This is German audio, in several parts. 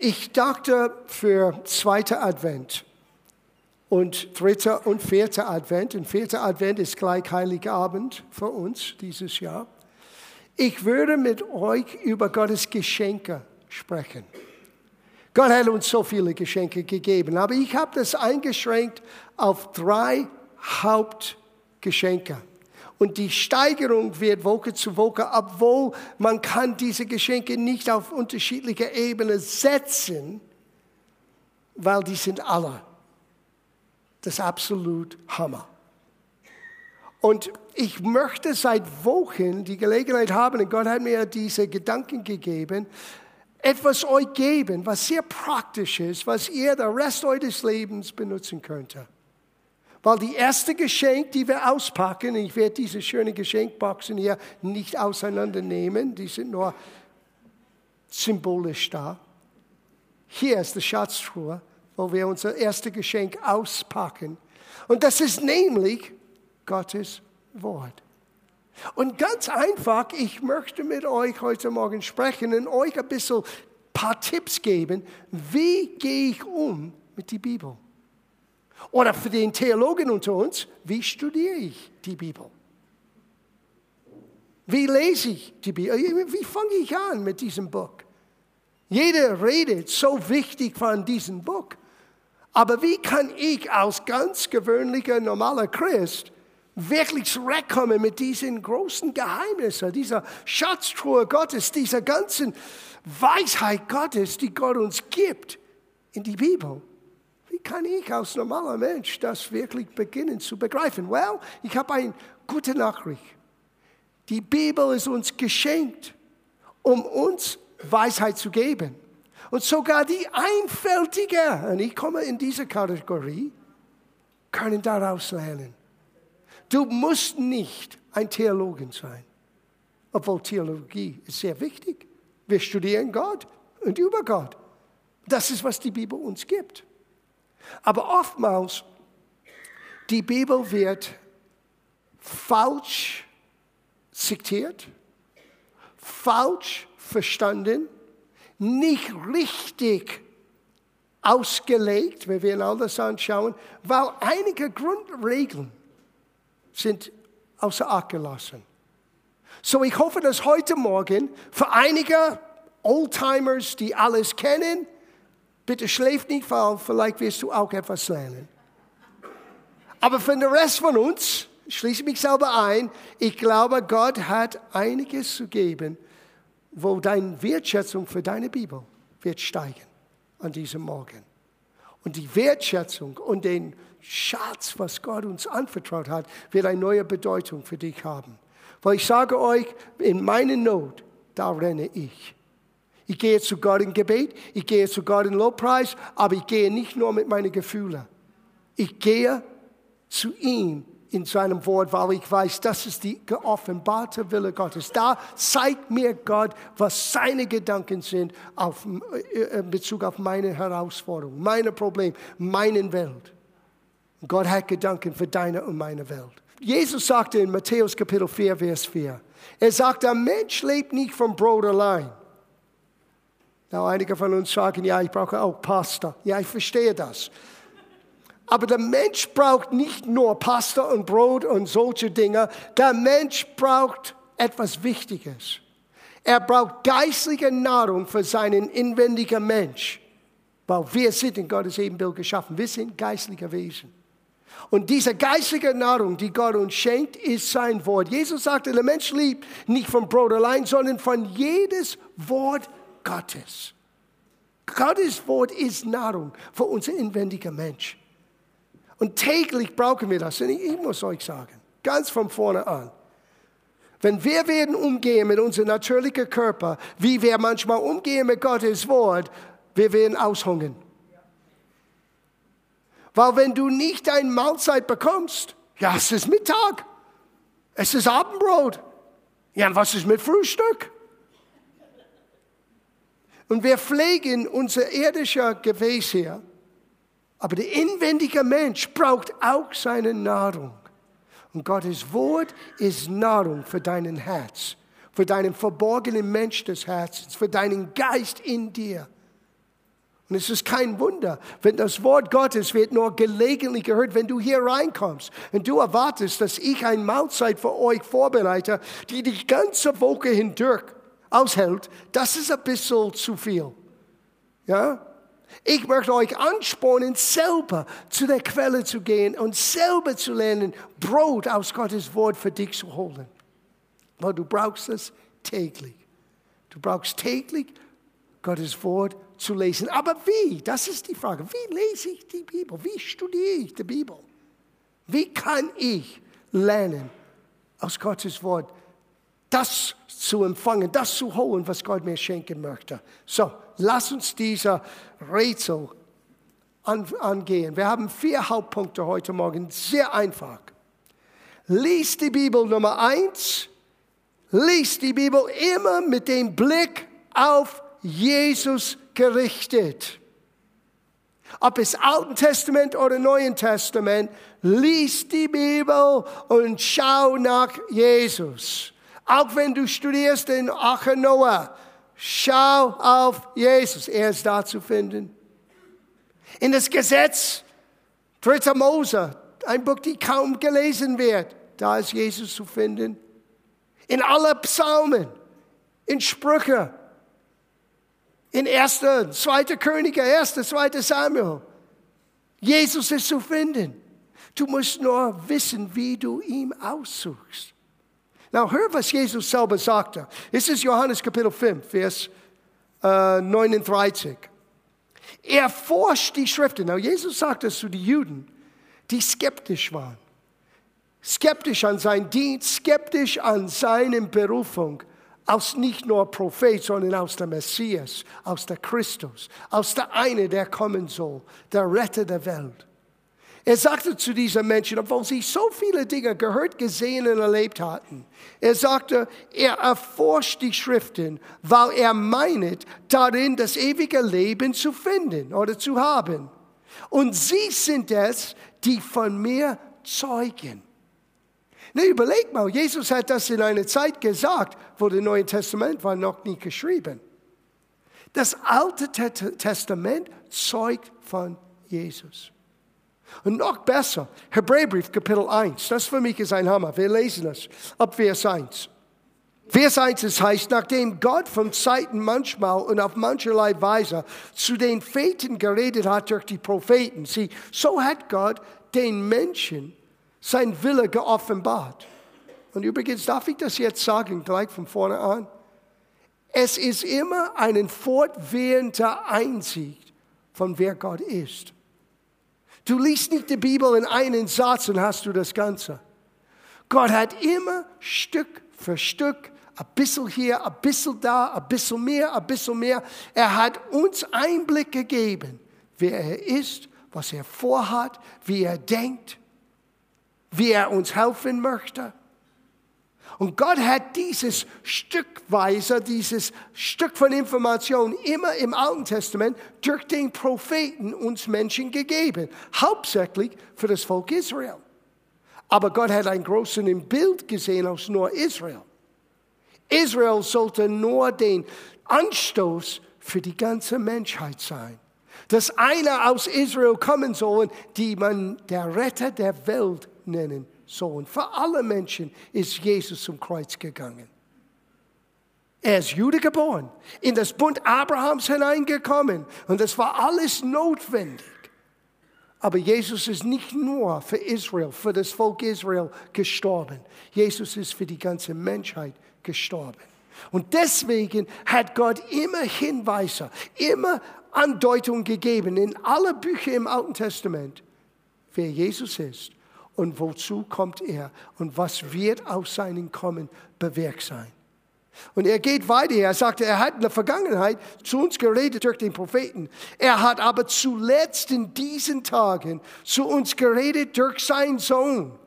Ich dachte für zweiter Advent und dritter und vierter Advent, und vierter Advent ist gleich Heiligabend für uns dieses Jahr. Ich würde mit euch über Gottes Geschenke sprechen. Gott hat uns so viele Geschenke gegeben, aber ich habe das eingeschränkt auf drei Hauptgeschenke. Und die Steigerung wird Woche zu Woche, obwohl man kann diese Geschenke nicht auf unterschiedliche Ebenen setzen, weil die sind alle das absolut Hammer. Und ich möchte seit Wochen die Gelegenheit haben, und Gott hat mir diese Gedanken gegeben, etwas euch geben, was sehr praktisch ist, was ihr den Rest eures Lebens benutzen könnte. Weil die erste Geschenk, die wir auspacken, ich werde diese schönen Geschenkboxen hier nicht auseinandernehmen, die sind nur symbolisch da. Hier ist die Schatztruhe, wo wir unser erstes Geschenk auspacken. Und das ist nämlich Gottes Wort. Und ganz einfach, ich möchte mit euch heute Morgen sprechen und euch ein bisschen ein paar Tipps geben, wie gehe ich um mit der Bibel. Oder für den Theologen unter uns, wie studiere ich die Bibel? Wie lese ich die Bibel? Wie fange ich an mit diesem Buch? Jeder redet so wichtig von diesem Buch. Aber wie kann ich als ganz gewöhnlicher, normaler Christ wirklich zurechtkommen mit diesen großen Geheimnissen, dieser Schatztruhe Gottes, dieser ganzen Weisheit Gottes, die Gott uns gibt in die Bibel? Wie kann ich als normaler Mensch das wirklich beginnen zu begreifen? Well, ich habe eine gute Nachricht. Die Bibel ist uns geschenkt, um uns Weisheit zu geben. Und sogar die Einfältigen, und ich komme in diese Kategorie, können daraus lernen. Du musst nicht ein Theologen sein, obwohl Theologie ist sehr wichtig. Wir studieren Gott und über Gott. Das ist, was die Bibel uns gibt. Aber oftmals, die Bibel wird falsch zitiert, falsch verstanden, nicht richtig ausgelegt, wenn wir all das anschauen, weil einige Grundregeln sind außer Acht gelassen. So, ich hoffe, dass heute Morgen für einige Oldtimers, die alles kennen, Bitte schläft nicht, weil vielleicht wirst du auch etwas lernen. Aber für den Rest von uns, schließe mich selber ein, ich glaube, Gott hat einiges zu geben, wo deine Wertschätzung für deine Bibel wird steigen an diesem Morgen. Und die Wertschätzung und den Schatz, was Gott uns anvertraut hat, wird eine neue Bedeutung für dich haben. Weil ich sage euch, in meiner Not, da renne ich. Ich gehe zu Gott in Gebet, ich gehe zu Gott in Lobpreis, aber ich gehe nicht nur mit meinen Gefühlen. Ich gehe zu ihm in seinem Wort, weil ich weiß, das ist die geoffenbarte Wille Gottes. Da zeigt mir Gott, was seine Gedanken sind auf, äh, in Bezug auf meine Herausforderung, meine Problem, meine Welt. Gott hat Gedanken für deine und meine Welt. Jesus sagte in Matthäus Kapitel 4, Vers 4, er sagt, der Mensch lebt nicht vom Brot allein, na, einige von uns sagen, ja, ich brauche auch Pasta. Ja, ich verstehe das. Aber der Mensch braucht nicht nur Pasta und Brot und solche Dinge. Der Mensch braucht etwas Wichtiges. Er braucht geistliche Nahrung für seinen inwendigen Mensch. Weil wir sind in Gottes Ebenbild geschaffen. Wir sind geistliche Wesen. Und diese geistliche Nahrung, die Gott uns schenkt, ist sein Wort. Jesus sagte, der Mensch liebt nicht vom Brot allein, sondern von jedes Wort Gottes. Gottes Wort ist Nahrung für unser inwendiger Mensch. Und täglich brauchen wir das. Und ich, ich muss euch sagen, ganz von vorne an, wenn wir werden umgehen mit unserem natürlichen Körper, wie wir manchmal umgehen mit Gottes Wort, wir werden aushungern. Weil wenn du nicht eine Mahlzeit bekommst, ja, es ist Mittag, es ist Abendbrot. Ja, was ist mit Frühstück? Und wir pflegen unser irdischer Gewässer. Aber der inwendige Mensch braucht auch seine Nahrung. Und Gottes Wort ist Nahrung für deinen Herz, für deinen verborgenen Mensch des Herzens, für deinen Geist in dir. Und es ist kein Wunder, wenn das Wort Gottes wird nur gelegentlich gehört, wenn du hier reinkommst und du erwartest, dass ich eine Mahlzeit für euch vorbereite, die die ganze Woche hindurch aushält, das ist ein bisschen zu viel. Ja? Ich möchte euch anspornen, selber zu der Quelle zu gehen und selber zu lernen, Brot aus Gottes Wort für dich zu holen. Weil du brauchst es täglich. Du brauchst täglich Gottes Wort zu lesen. Aber wie? Das ist die Frage. Wie lese ich die Bibel? Wie studiere ich die Bibel? Wie kann ich lernen, aus Gottes Wort das zu empfangen, das zu holen, was Gott mir schenken möchte? So, lass uns dieser Rätsel angehen. Wir haben vier Hauptpunkte heute Morgen. Sehr einfach. Lies die Bibel Nummer eins. Lies die Bibel immer mit dem Blick auf Jesus gerichtet. Ob es Alten Testament oder Neuen Testament, lies die Bibel und schau nach Jesus. Auch wenn du studierst in Achenoa, schau auf Jesus. Er ist da zu finden. In das Gesetz, 3. Mose, ein Buch, die kaum gelesen wird, da ist Jesus zu finden. In alle Psalmen, in Sprüche, in 1., 2. Könige, 1., 2. Samuel. Jesus ist zu finden. Du musst nur wissen, wie du ihn aussuchst. Now, hör, was Jesus selber sagte. Es ist Johannes Kapitel 5, Vers äh, 39. Er forscht die Schriften. Now, Jesus sagt das zu den Juden, die skeptisch waren. Skeptisch an sein Dienst, skeptisch an seine Berufung aus nicht nur Prophet, sondern aus der Messias, aus der Christus, aus der eine, der kommen soll, der Retter der Welt. Er sagte zu diesen Menschen, obwohl sie so viele Dinge gehört, gesehen und erlebt hatten, er sagte, er erforscht die Schriften, weil er meinet, darin das ewige Leben zu finden oder zu haben. Und sie sind es, die von mir zeugen. Ne, überleg mal, Jesus hat das in einer Zeit gesagt, wo das Neue Testament war noch nie geschrieben. Das Alte Testament zeugt von Jesus. Und noch besser, Hebräerbrief Kapitel 1, das für mich ist ein Hammer. Wir lesen es ab Vers 1. Vers 1 es heißt, nachdem Gott von Zeiten manchmal und auf mancherlei Weise zu den Vätern geredet hat durch die Propheten, sie, so hat Gott den Menschen sein Wille geoffenbart. Und übrigens darf ich das jetzt sagen, gleich von vorne an. Es ist immer ein fortwährender Einsicht von wer Gott ist. Du liest nicht die Bibel in einen Satz und hast du das Ganze. Gott hat immer Stück für Stück, ein bisschen hier, ein bisschen da, ein bisschen mehr, ein bisschen mehr. Er hat uns Einblick gegeben, wer er ist, was er vorhat, wie er denkt wie er uns helfen möchte. Und Gott hat dieses Stückweise, dieses Stück von Information immer im Alten Testament durch den Propheten uns Menschen gegeben, hauptsächlich für das Volk Israel. Aber Gott hat ein großes Bild gesehen aus nur Israel. Israel sollte nur den Anstoß für die ganze Menschheit sein. Dass einer aus Israel kommen soll, die man der Retter der Welt nennen sollen. Für alle Menschen ist Jesus zum Kreuz gegangen. Er ist Jude geboren, in das Bund Abrahams hineingekommen und das war alles notwendig. Aber Jesus ist nicht nur für Israel, für das Volk Israel gestorben. Jesus ist für die ganze Menschheit gestorben. Und deswegen hat Gott immer Hinweise, immer Andeutungen gegeben in alle Bücher im Alten Testament, wer Jesus ist und wozu kommt er und was wird aus seinem Kommen bewirkt sein. Und er geht weiter. Er sagte, er hat in der Vergangenheit zu uns geredet durch den Propheten. Er hat aber zuletzt in diesen Tagen zu uns geredet durch seinen Sohn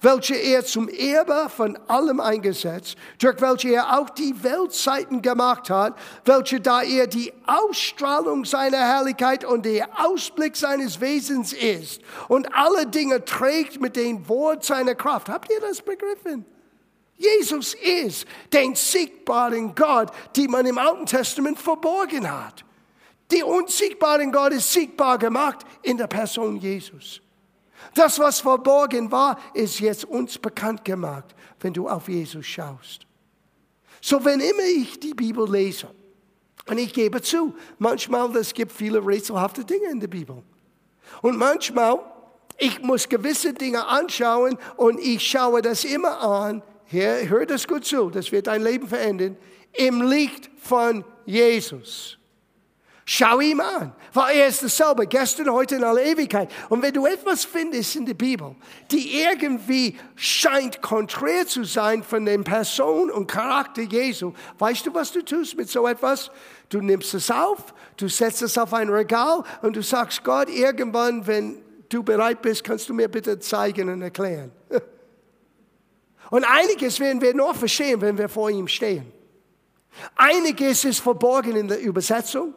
welche er zum Erbe von allem eingesetzt, durch welche er auch die Weltzeiten gemacht hat, welche da er die Ausstrahlung seiner Herrlichkeit und der Ausblick seines Wesens ist und alle Dinge trägt mit dem Wort seiner Kraft. Habt ihr das begriffen? Jesus ist den siegbaren Gott, die man im Alten Testament verborgen hat. Die unsichtbaren Gott ist sichtbar gemacht in der Person Jesus. Das, was verborgen war, ist jetzt uns bekannt gemacht, wenn du auf Jesus schaust. So, wenn immer ich die Bibel lese, und ich gebe zu, manchmal es gibt viele rätselhafte Dinge in der Bibel. Und manchmal, ich muss gewisse Dinge anschauen und ich schaue das immer an. Hör, hör das gut zu, das wird dein Leben verändern. Im Licht von Jesus. Schau ihm an, weil er ist dasselbe, gestern, heute in aller Ewigkeit. Und wenn du etwas findest in der Bibel, die irgendwie scheint konträr zu sein von der Person und Charakter Jesu, weißt du, was du tust mit so etwas? Du nimmst es auf, du setzt es auf ein Regal und du sagst, Gott, irgendwann, wenn du bereit bist, kannst du mir bitte zeigen und erklären. Und einiges werden wir nur verstehen, wenn wir vor ihm stehen. Einiges ist verborgen in der Übersetzung.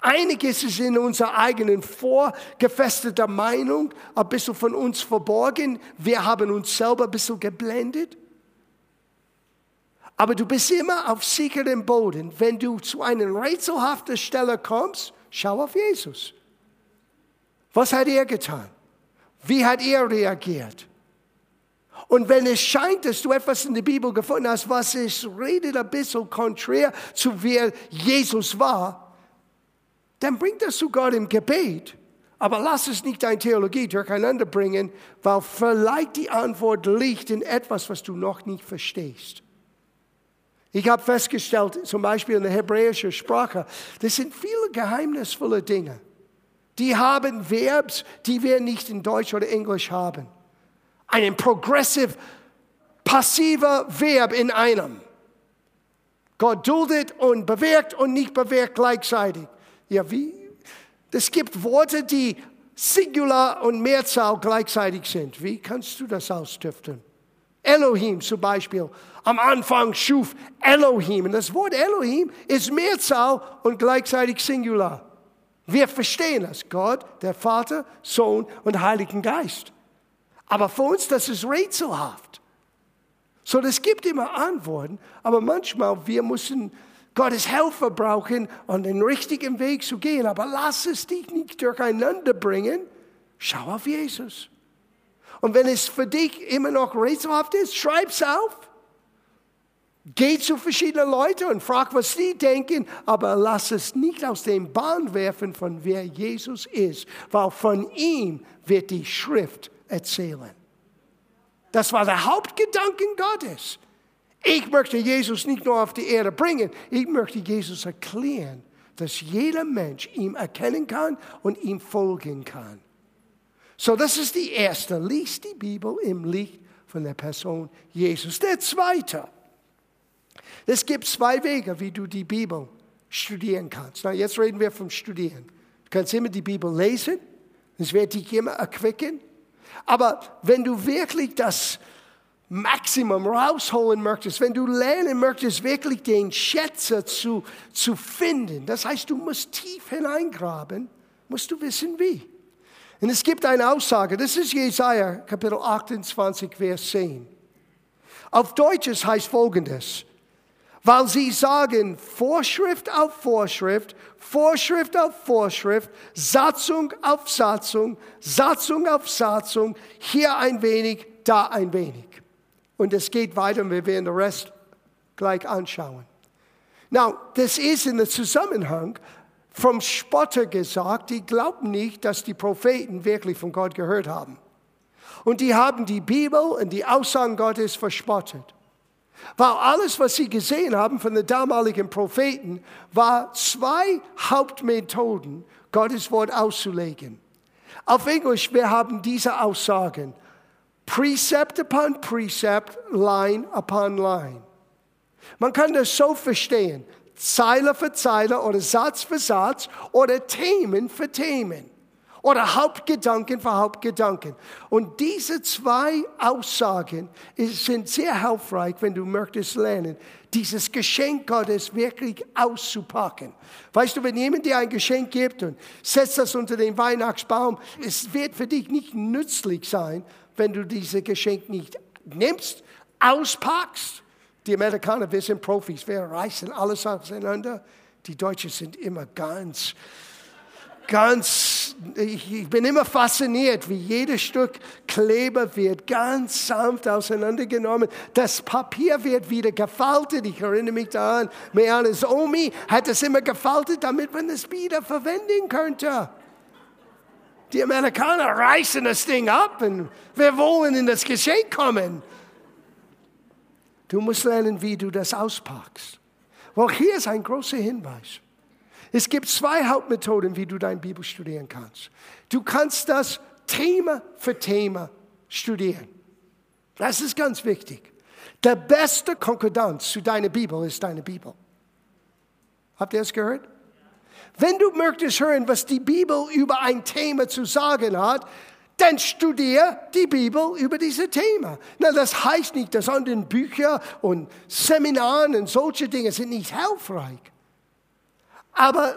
Einiges ist in unserer eigenen vorgefesteter Meinung ein bisschen von uns verborgen. Wir haben uns selber ein bisschen geblendet. Aber du bist immer auf sicherem Boden. Wenn du zu einer rätselhaften Stelle kommst, schau auf Jesus. Was hat er getan? Wie hat er reagiert? Und wenn es scheint, dass du etwas in der Bibel gefunden hast, was es redet ein bisschen konträr zu wer Jesus war, dann bring das zu Gott im Gebet. Aber lass es nicht deine Theologie durcheinander bringen, weil vielleicht die Antwort liegt in etwas, was du noch nicht verstehst. Ich habe festgestellt, zum Beispiel in der hebräischen Sprache, das sind viele geheimnisvolle Dinge. Die haben Verbs, die wir nicht in Deutsch oder Englisch haben. Ein progressive, passiver Verb in einem. Gott duldet und bewirkt und nicht bewirkt gleichzeitig. Ja, wie? Es gibt Worte, die Singular und Mehrzahl gleichzeitig sind. Wie kannst du das austüfteln? Elohim zum Beispiel. Am Anfang schuf Elohim. Und das Wort Elohim ist Mehrzahl und gleichzeitig Singular. Wir verstehen das. Gott, der Vater, Sohn und Heiligen Geist. Aber für uns, das ist rätselhaft. So, das gibt immer Antworten, aber manchmal wir müssen Gottes Helfer brauchen, um den richtigen Weg zu gehen. Aber lass es dich nicht durcheinander bringen. Schau auf Jesus. Und wenn es für dich immer noch rätselhaft ist, schreib es auf. Geh zu verschiedenen Leuten und frag, was sie denken, aber lass es nicht aus dem Bahn werfen, von wer Jesus ist, weil von ihm wird die Schrift erzählen. Das war der Hauptgedanke Gottes. Ich möchte Jesus nicht nur auf die Erde bringen, ich möchte Jesus erklären, dass jeder Mensch ihm erkennen kann und ihm folgen kann. So, das ist die erste. Lies die Bibel im Licht von der Person Jesus. Der zweite. Es gibt zwei Wege, wie du die Bibel studieren kannst. Na, jetzt reden wir vom Studieren. Du kannst immer die Bibel lesen, es wird dich immer erquicken. Aber wenn du wirklich das Maximum rausholen möchtest, wenn du lernen möchtest, wirklich den Schätze zu, zu finden, das heißt, du musst tief hineingraben, musst du wissen wie. Und es gibt eine Aussage, das ist Jesaja Kapitel 28, Vers 10. Auf Deutsch heißt folgendes, weil sie sagen Vorschrift auf Vorschrift, Vorschrift auf Vorschrift, Satzung auf Satzung, Satzung auf Satzung, hier ein wenig, da ein wenig. Und es geht weiter und wir werden den Rest gleich anschauen. Now, das ist in der Zusammenhang vom Spotter gesagt, die glauben nicht, dass die Propheten wirklich von Gott gehört haben. Und die haben die Bibel und die Aussagen Gottes verspottet. Weil alles, was sie gesehen haben von den damaligen Propheten, war zwei Hauptmethoden, Gottes Wort auszulegen. Auf Englisch, wir haben diese Aussagen. Precept upon Precept, Line upon Line. Man kann das so verstehen, Zeile für Zeile oder Satz für Satz oder Themen für Themen oder Hauptgedanken für Hauptgedanken. Und diese zwei Aussagen sind sehr hilfreich, wenn du möchtest lernen, dieses Geschenk Gottes wirklich auszupacken. Weißt du, wenn jemand dir ein Geschenk gibt und setzt das unter den Weihnachtsbaum, es wird für dich nicht nützlich sein, wenn du dieses Geschenk nicht nimmst, auspackst. Die Amerikaner, wir sind Profis, wir reißen alles auseinander. Die Deutschen sind immer ganz, ganz, ich bin immer fasziniert, wie jedes Stück Kleber wird ganz sanft auseinandergenommen. Das Papier wird wieder gefaltet. Ich erinnere mich daran, Meanes Omi hat es immer gefaltet, damit man es wieder verwenden könnte. Die Amerikaner reißen das Ding ab und wir wollen in das Geschenk kommen. Du musst lernen, wie du das auspackst. Weil hier ist ein großer Hinweis. Es gibt zwei Hauptmethoden, wie du dein Bibel studieren kannst. Du kannst das Thema für Thema studieren. Das ist ganz wichtig. Der beste Konkordanz zu deiner Bibel ist deine Bibel. Habt ihr es gehört? Wenn du möchtest hören, was die Bibel über ein Thema zu sagen hat, dann studiere die Bibel über dieses Thema. Na, das heißt nicht, dass andere Bücher und Seminaren und solche Dinge sind nicht hilfreich. Aber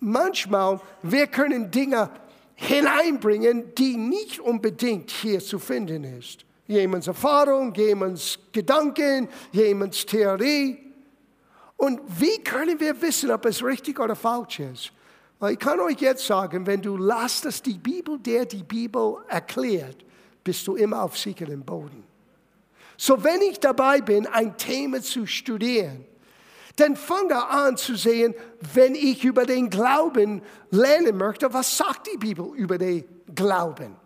manchmal, wir können Dinge hineinbringen, die nicht unbedingt hier zu finden ist. Jemands Erfahrung, jemands Gedanken, jemands Theorie. Und wie können wir wissen, ob es richtig oder falsch ist? Ich kann euch jetzt sagen, wenn du lässt, dass die Bibel der die Bibel erklärt, bist du immer auf sicherem Boden. So, wenn ich dabei bin, ein Thema zu studieren, dann fange an zu sehen, wenn ich über den Glauben lernen möchte, was sagt die Bibel über den Glauben?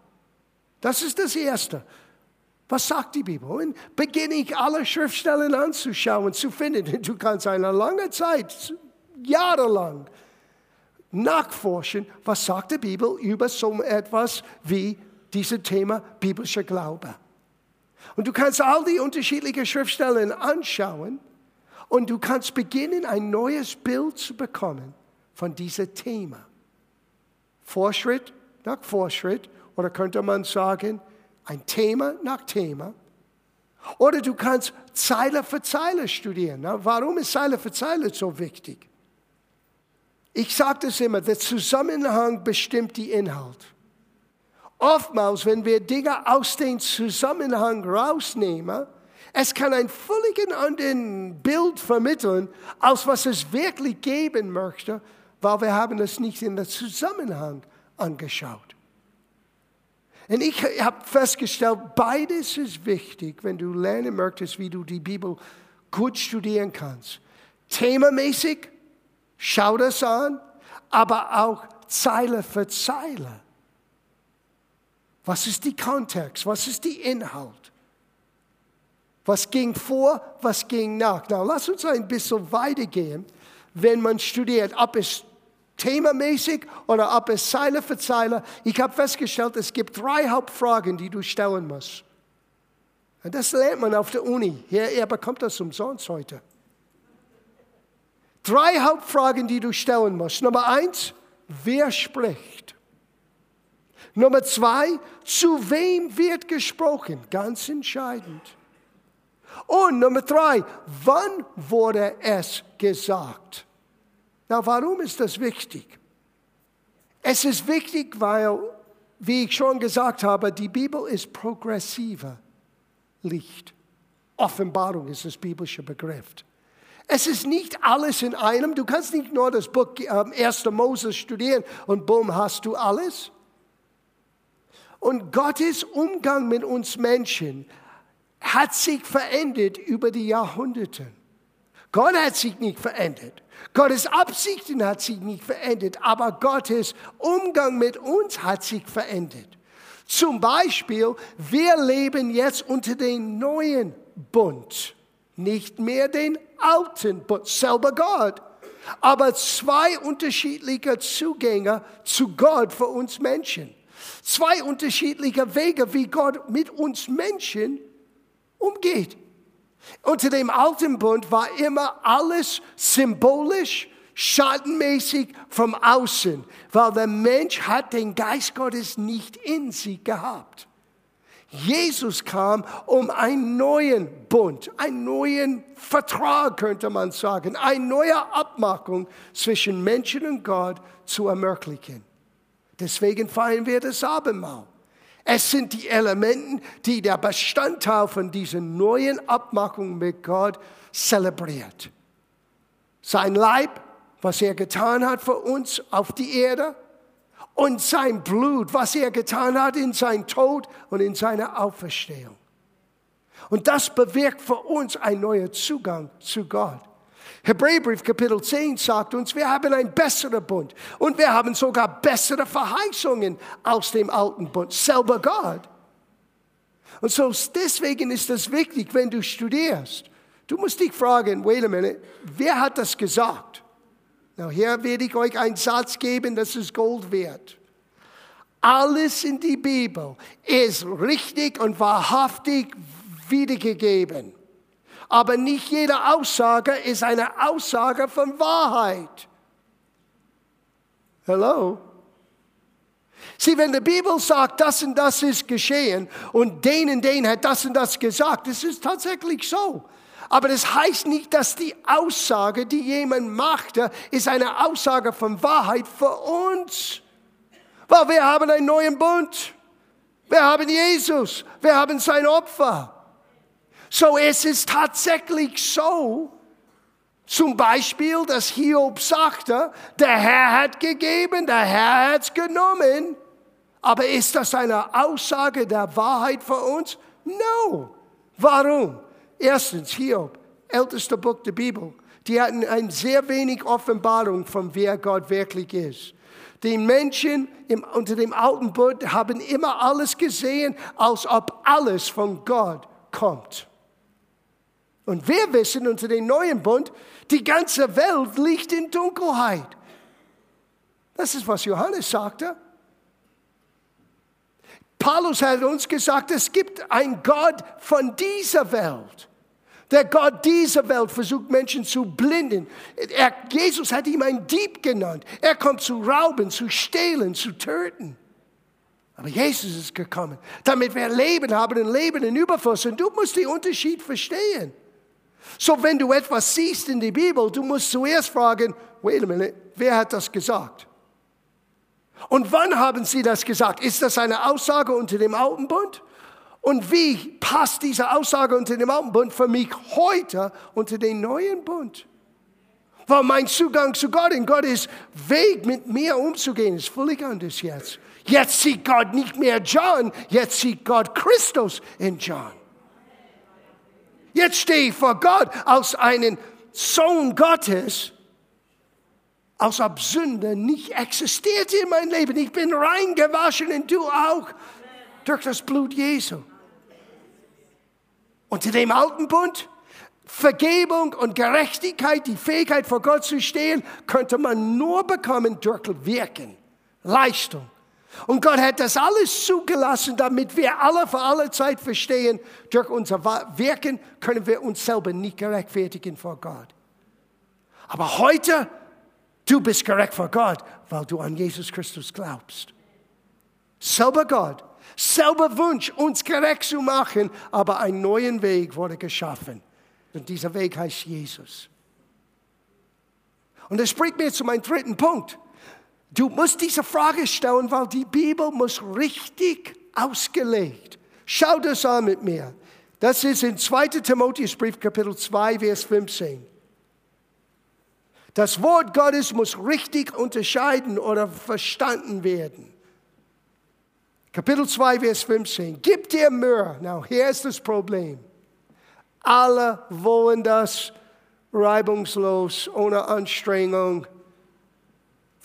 Das ist das Erste. Was sagt die Bibel? Und beginne ich alle Schriftstellen anzuschauen, zu finden. Du kannst eine lange Zeit, jahrelang, nachforschen, was sagt die Bibel über so etwas wie dieses Thema biblischer Glaube. Und du kannst all die unterschiedlichen Schriftstellen anschauen und du kannst beginnen, ein neues Bild zu bekommen von diesem Thema. Vorschritt nach Vorschritt, oder könnte man sagen, ein Thema nach Thema. Oder du kannst Zeile für Zeile studieren. warum ist Zeile für Zeile so wichtig? Ich sage das immer, der Zusammenhang bestimmt die Inhalt. Oftmals, wenn wir Dinge aus dem Zusammenhang rausnehmen, es kann ein völlig anderes Bild vermitteln, als was es wirklich geben möchte, weil wir haben es nicht in den Zusammenhang angeschaut. Und ich habe festgestellt, beides ist wichtig, wenn du lernen möchtest, wie du die Bibel gut studieren kannst. Themamäßig, schau das an, aber auch Zeile für Zeile. Was ist die Kontext? Was ist die Inhalt? Was ging vor, was ging nach? Na, lass uns ein bisschen weitergehen, wenn man studiert, ob es themamäßig oder ob es Zeile für Zeile. Ich habe festgestellt, es gibt drei Hauptfragen, die du stellen musst. Und das lernt man auf der Uni. Er bekommt das umsonst heute. Drei Hauptfragen, die du stellen musst. Nummer eins, wer spricht? Nummer zwei, zu wem wird gesprochen? Ganz entscheidend. Und Nummer drei, wann wurde es gesagt? Na, warum ist das wichtig? Es ist wichtig, weil, wie ich schon gesagt habe, die Bibel ist progressiver Licht. Offenbarung ist das biblische Begriff. Es ist nicht alles in einem. Du kannst nicht nur das Buch äh, 1. Moses studieren und bumm, hast du alles. Und Gottes Umgang mit uns Menschen hat sich verändert über die Jahrhunderte. Gott hat sich nicht verändert. Gottes Absichten hat sich nicht verändert, aber Gottes Umgang mit uns hat sich verändert. Zum Beispiel, wir leben jetzt unter dem neuen Bund, nicht mehr den alten Bund, selber Gott, aber zwei unterschiedliche Zugänge zu Gott für uns Menschen. Zwei unterschiedliche Wege, wie Gott mit uns Menschen umgeht. Unter dem alten Bund war immer alles symbolisch, schattenmäßig vom Außen, weil der Mensch hat den Geist Gottes nicht in sich gehabt. Jesus kam, um einen neuen Bund, einen neuen Vertrag, könnte man sagen, eine neue Abmachung zwischen Menschen und Gott zu ermöglichen. Deswegen feiern wir das Abendmahl. Es sind die Elemente, die der Bestandteil von dieser neuen Abmachung mit Gott zelebriert. Sein Leib was er getan hat für uns auf die Erde und sein Blut, was er getan hat in sein Tod und in seiner Auferstehung. Und das bewirkt für uns einen neuen Zugang zu Gott. Hebräerbrief Kapitel 10 sagt uns, wir haben einen besseren Bund und wir haben sogar bessere Verheißungen aus dem alten Bund, selber Gott. Und so deswegen ist es wichtig, wenn du studierst, du musst dich fragen, wait a minute, wer hat das gesagt? Now, hier werde ich euch einen Satz geben, das ist Gold wert. Alles in die Bibel ist richtig und wahrhaftig wiedergegeben. Aber nicht jede Aussage ist eine Aussage von Wahrheit. Hello? Sieh, wenn die Bibel sagt, das und das ist geschehen und den und den hat das und das gesagt, das ist tatsächlich so. Aber das heißt nicht, dass die Aussage, die jemand machte, ist eine Aussage von Wahrheit für uns. Weil wir haben einen neuen Bund. Wir haben Jesus. Wir haben sein Opfer. So es ist tatsächlich so, zum Beispiel, dass Hiob sagte, der Herr hat gegeben, der Herr hat genommen. Aber ist das eine Aussage der Wahrheit für uns? No. Warum? Erstens, Hiob, ältester Buch der Bibel, die hatten ein sehr wenig Offenbarung von wer Gott wirklich ist. Die Menschen im, unter dem alten Bund haben immer alles gesehen, als ob alles von Gott kommt. Und wir wissen unter dem neuen Bund, die ganze Welt liegt in Dunkelheit. Das ist, was Johannes sagte. Paulus hat uns gesagt, es gibt einen Gott von dieser Welt. Der Gott dieser Welt versucht Menschen zu blinden. Er, Jesus hat ihm ein Dieb genannt. Er kommt zu rauben, zu stehlen, zu töten. Aber Jesus ist gekommen, damit wir Leben haben und Leben in Überfluss. Und du musst den Unterschied verstehen. So, wenn du etwas siehst in der Bibel, du musst zuerst fragen, wait a minute, wer hat das gesagt? Und wann haben sie das gesagt? Ist das eine Aussage unter dem Alten Bund? Und wie passt diese Aussage unter dem Alten Bund für mich heute unter den neuen Bund? Weil mein Zugang zu Gott in Gott ist Weg mit mir umzugehen, ist völlig anders jetzt. Jetzt sieht Gott nicht mehr John, jetzt sieht Gott Christus in John. Jetzt stehe ich vor Gott als einen Sohn Gottes, als ob Sünde nicht existiert in meinem Leben. Ich bin reingewaschen und du auch durch das Blut Jesu. Unter dem alten Bund, Vergebung und Gerechtigkeit, die Fähigkeit vor Gott zu stehen, könnte man nur bekommen durch Wirken, Leistung. Und Gott hat das alles zugelassen, damit wir alle für alle Zeit verstehen, durch unser Wirken können wir uns selber nicht gerechtfertigen vor Gott. Aber heute Du bist gerecht vor Gott, weil du an Jesus Christus glaubst. Selber Gott, selber Wunsch, uns gerecht zu machen, aber einen neuen Weg wurde geschaffen. Und dieser Weg heißt Jesus. Und das bringt mir zu meinem dritten Punkt. Du musst diese Frage stellen, weil die Bibel muss richtig ausgelegt. Schau das an mit mir. Das ist in 2. Timotheusbrief Kapitel 2, Vers 15. Das Wort Gottes muss richtig unterscheiden oder verstanden werden. Kapitel 2, Vers 15. Gib dir Mühe. Now, hier ist das Problem. Alle wollen das reibungslos, ohne Anstrengung.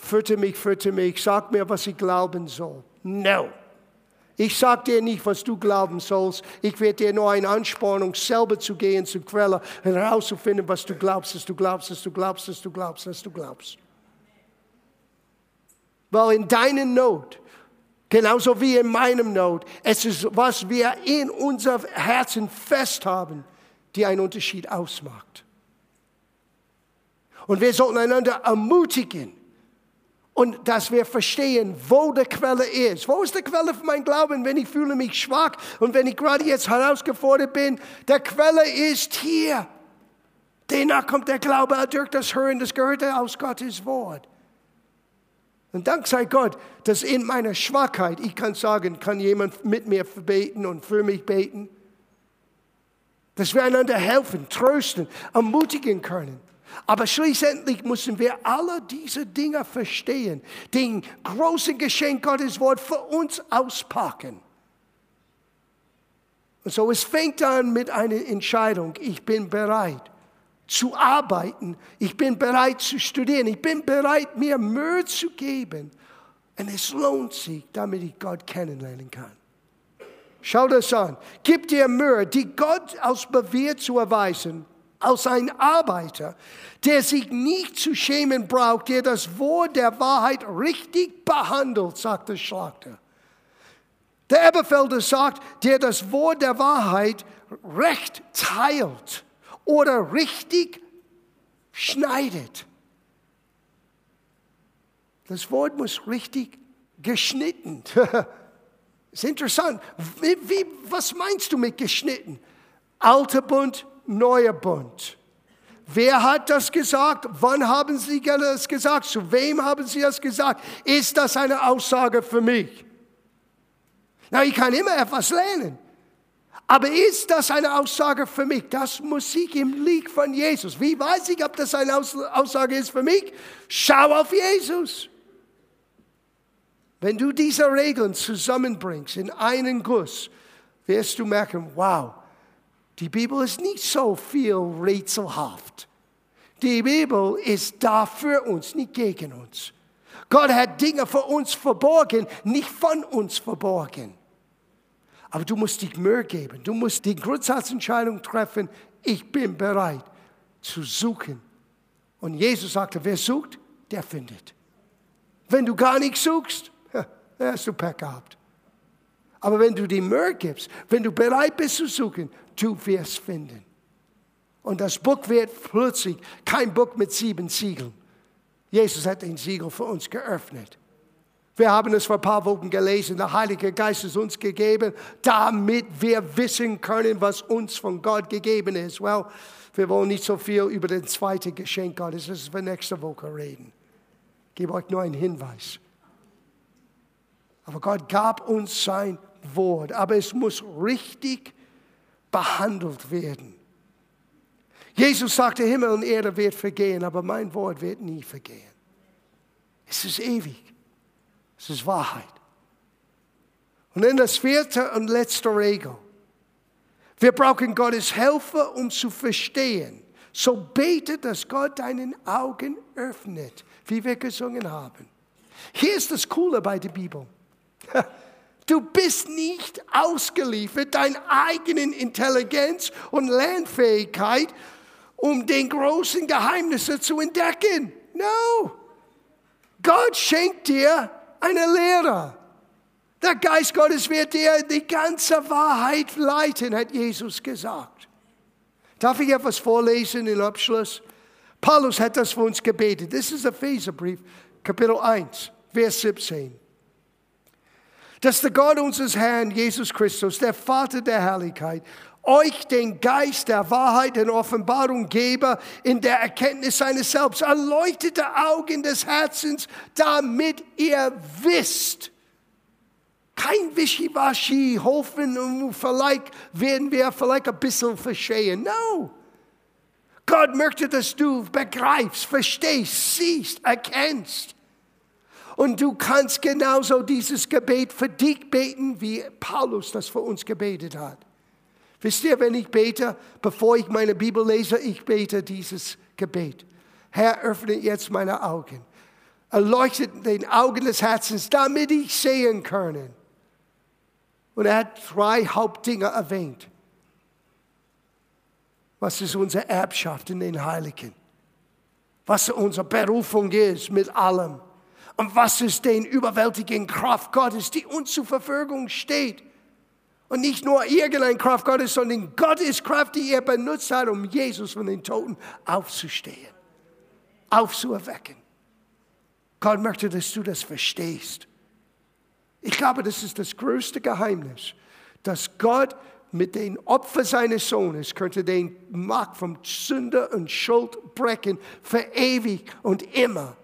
Fütter mich, fütter mich, sag mir, was ich glauben soll. No. Ich sage dir nicht, was du glauben sollst. Ich werde dir nur eine Anspornung, selber zu gehen zur Quelle herauszufinden, was du glaubst, dass du glaubst, dass du glaubst, dass du glaubst, dass du glaubst. Weil in deiner Not, genauso wie in meinem Not, es ist, was wir in unser Herzen fest haben, die einen Unterschied ausmacht. Und wir sollten einander ermutigen und dass wir verstehen, wo die Quelle ist. Wo ist die Quelle für mein Glauben, wenn ich fühle mich schwach und wenn ich gerade jetzt herausgefordert bin? Der Quelle ist hier. Danach kommt der Glaube durch das Hören, das Gehörte aus Gottes Wort. Und dank sei Gott, dass in meiner Schwachheit, ich kann sagen, kann jemand mit mir beten und für mich beten. Dass wir einander helfen, trösten, ermutigen können. Aber schließlich müssen wir alle diese Dinge verstehen, den großen Geschenk Gottes Wort für uns auspacken. Und so es fängt an mit einer Entscheidung. Ich bin bereit zu arbeiten. Ich bin bereit zu studieren. Ich bin bereit, mir Mühe zu geben. Und es lohnt sich, damit ich Gott kennenlernen kann. Schau das an. Gib dir Mühe, die Gott als bewährt zu erweisen, als ein Arbeiter, der sich nicht zu schämen braucht, der das Wort der Wahrheit richtig behandelt, sagt der Schlachter. Der Eberfelder sagt, der das Wort der Wahrheit recht teilt oder richtig schneidet. Das Wort muss richtig geschnitten. ist interessant. Wie, wie, was meinst du mit geschnitten? Alter Bund, neuer Bund. Wer hat das gesagt? Wann haben Sie das gesagt? Zu wem haben Sie das gesagt? Ist das eine Aussage für mich? Na, ich kann immer etwas lernen. Aber ist das eine Aussage für mich? Das muss ich im Licht von Jesus. Wie weiß ich, ob das eine Aussage ist für mich? Schau auf Jesus. Wenn du diese Regeln zusammenbringst in einen Guss, wirst du merken, wow, die Bibel ist nicht so viel rätselhaft. Die Bibel ist da für uns, nicht gegen uns. Gott hat Dinge für uns verborgen, nicht von uns verborgen. Aber du musst dich Mühe geben. Du musst die Grundsatzentscheidung treffen, ich bin bereit zu suchen. Und Jesus sagte, wer sucht, der findet. Wenn du gar nichts suchst, hast du Pech gehabt. Aber wenn du die Mühe gibst, wenn du bereit bist zu suchen, du wirst finden. Und das Buch wird plötzlich kein Buch mit sieben Siegeln. Jesus hat den Siegel für uns geöffnet. Wir haben es vor ein paar Wochen gelesen. Der Heilige Geist ist uns gegeben, damit wir wissen können, was uns von Gott gegeben ist. Well, wir wollen nicht so viel über das zweite Geschenk Gottes, das ist für nächste Woche reden. Ich gebe euch nur einen Hinweis. Aber Gott gab uns sein Wort, aber es muss richtig behandelt werden. Jesus sagte, Himmel und Erde wird vergehen, aber mein Wort wird nie vergehen. Es ist ewig. Es ist Wahrheit. Und dann das vierte und letzte Regel. Wir brauchen Gottes Hilfe, um zu verstehen. So bete, dass Gott deinen Augen öffnet, wie wir gesungen haben. Hier ist das Coole bei der Bibel. Du bist nicht ausgeliefert deiner eigenen Intelligenz und Lernfähigkeit, um den großen Geheimnisse zu entdecken. No. Gott schenkt dir eine Lehre. Der Geist Gottes wird dir die ganze Wahrheit leiten, hat Jesus gesagt. Darf ich etwas vorlesen im Abschluss? Paulus hat das für uns gebetet. Das ist Epheserbrief, Kapitel 1, Vers 17. Dass der Gott unseres Herrn Jesus Christus, der Vater der Herrlichkeit, euch den Geist der Wahrheit und Offenbarung gebe in der Erkenntnis seines Selbst, erleuchtete Augen des Herzens, damit ihr wisst, kein Wischiwaschi, hoffen und vielleicht werden wir vielleicht ein bisschen verstehen. No. Gott möchte, dass du begreifst, verstehst, siehst, erkennst. Und du kannst genauso dieses Gebet für dich beten, wie Paulus das für uns gebetet hat. Wisst ihr, wenn ich bete, bevor ich meine Bibel lese, ich bete dieses Gebet. Herr, öffne jetzt meine Augen. Erleuchtet den Augen des Herzens, damit ich sehen kann. Und er hat drei Hauptdinge erwähnt. Was ist unsere Erbschaft in den Heiligen? Was unsere Berufung ist mit allem. Und was ist den überwältigenden Kraft Gottes, die uns zur Verfügung steht und nicht nur irgendeine Kraft Gottes, sondern Gottes Kraft, die er benutzt hat, um Jesus von den Toten aufzustehen, aufzuerwecken. Gott möchte, dass du das verstehst. Ich glaube, das ist das größte Geheimnis, dass Gott mit den Opfer seines Sohnes könnte den Macht vom Sünder und Schuld brechen für ewig und immer.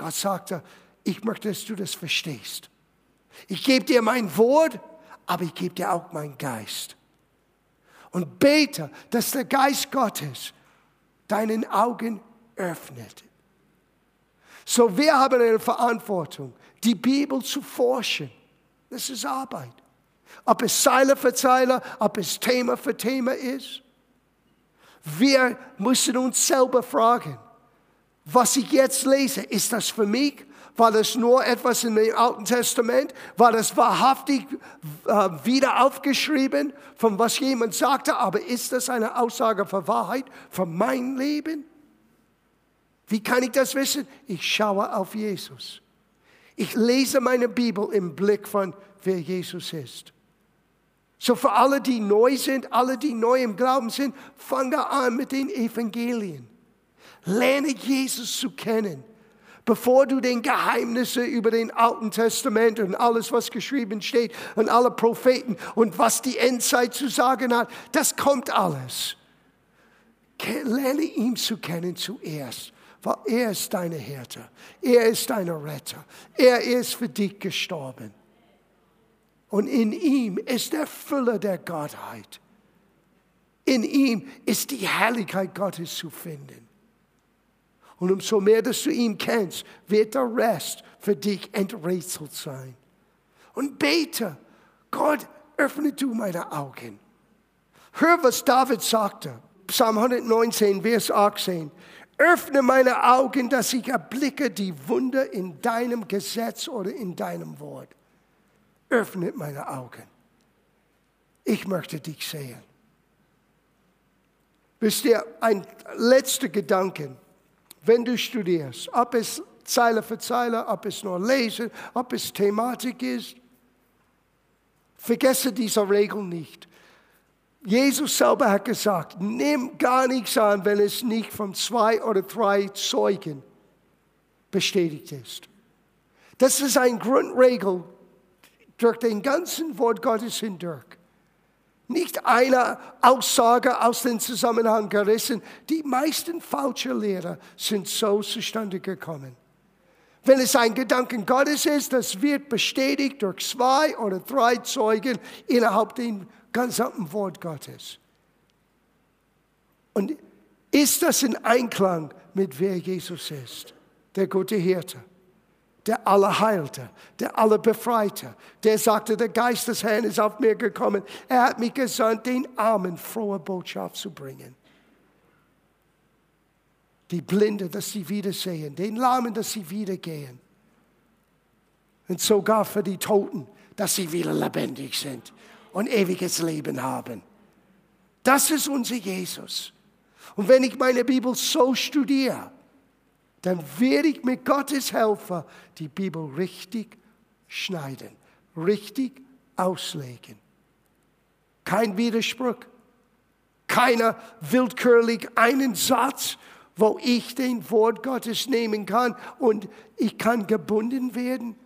Gott sagte, ich möchte, dass du das verstehst. Ich gebe dir mein Wort aber ich gebe dir auch meinen Geist. Und bete, dass der Geist Gottes deinen Augen öffnet. So, wir haben eine Verantwortung, die Bibel zu forschen. Das ist Arbeit. Ob es Zeile für Zeile, ob es Thema für Thema ist. Wir müssen uns selber fragen, was ich jetzt lese, ist das für mich? War das nur etwas in dem Alten Testament? War das wahrhaftig äh, wieder aufgeschrieben, von was jemand sagte? Aber ist das eine Aussage für Wahrheit für mein Leben? Wie kann ich das wissen? Ich schaue auf Jesus. Ich lese meine Bibel im Blick von, wer Jesus ist. So für alle, die neu sind, alle, die neu im Glauben sind, fange an mit den Evangelien. Lerne Jesus zu kennen. Bevor du den Geheimnisse über den Alten Testament und alles, was geschrieben steht und alle Propheten und was die Endzeit zu sagen hat, das kommt alles. Lerne ihn zu kennen zuerst, weil er ist deine Härte, er ist dein Retter, er ist für dich gestorben. Und in ihm ist der Fülle der Gottheit. In ihm ist die Herrlichkeit Gottes zu finden. Und umso mehr, dass du ihn kennst, wird der Rest für dich enträtselt sein. Und bete, Gott, öffne du meine Augen. Hör, was David sagte. Psalm 119, Vers 18. Öffne meine Augen, dass ich erblicke die Wunder in deinem Gesetz oder in deinem Wort öffnet meine Augen. Ich möchte dich sehen. Wisst ihr, ein letzter Gedanke, wenn du studierst, ob es Zeile für Zeile, ob es nur Lesen, ob es Thematik ist, vergesse diese Regel nicht. Jesus selber hat gesagt, nimm gar nichts an, wenn es nicht von zwei oder drei Zeugen bestätigt ist. Das ist eine Grundregel durch den ganzen Wort Gottes hindurch. Nicht eine Aussage aus dem Zusammenhang gerissen. Die meisten falschen Lehrer sind so zustande gekommen. Wenn es ein Gedanken Gottes ist, das wird bestätigt durch zwei oder drei Zeugen innerhalb dem gesamten Wort Gottes. Und ist das in Einklang mit wer Jesus ist? Der gute Hirte der Allerheilte, der Allerbefreite, der sagte, der Geist des Herrn ist auf mir gekommen. Er hat mich gesandt, den Armen frohe Botschaft zu bringen. Die Blinde, dass sie wiedersehen, den Lahmen, dass sie wiedergehen. Und sogar für die Toten, dass sie wieder lebendig sind und ewiges Leben haben. Das ist unser Jesus. Und wenn ich meine Bibel so studiere, dann werde ich mit Gottes Helfer die Bibel richtig schneiden, richtig auslegen. Kein Widerspruch, keiner willkürlich einen Satz, wo ich den Wort Gottes nehmen kann und ich kann gebunden werden.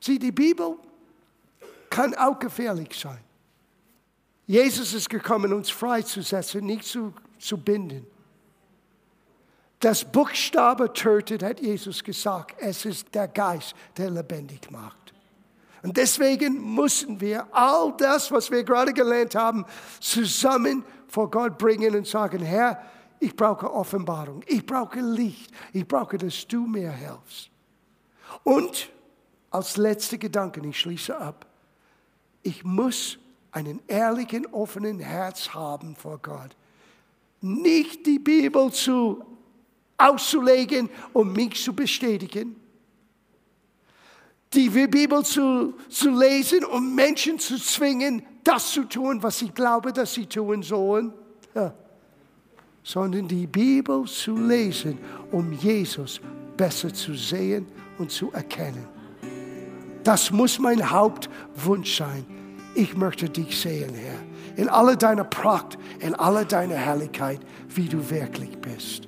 Sieh, die Bibel kann auch gefährlich sein. Jesus ist gekommen, uns freizusetzen, nicht zu, zu binden. Das Buchstabe tötet, hat Jesus gesagt. Es ist der Geist, der lebendig macht. Und deswegen müssen wir all das, was wir gerade gelernt haben, zusammen vor Gott bringen und sagen, Herr, ich brauche Offenbarung, ich brauche Licht, ich brauche, dass du mir hilfst. Und als letzter Gedanke, ich schließe ab, ich muss einen ehrlichen, offenen Herz haben vor Gott. Nicht die Bibel zu auszulegen, um mich zu bestätigen. Die Bibel zu, zu lesen, um Menschen zu zwingen, das zu tun, was ich glaube, dass sie tun sollen. Ja. Sondern die Bibel zu lesen, um Jesus besser zu sehen und zu erkennen. Das muss mein Hauptwunsch sein. Ich möchte dich sehen, Herr, in aller deiner Pracht, in aller deiner Herrlichkeit, wie du wirklich bist.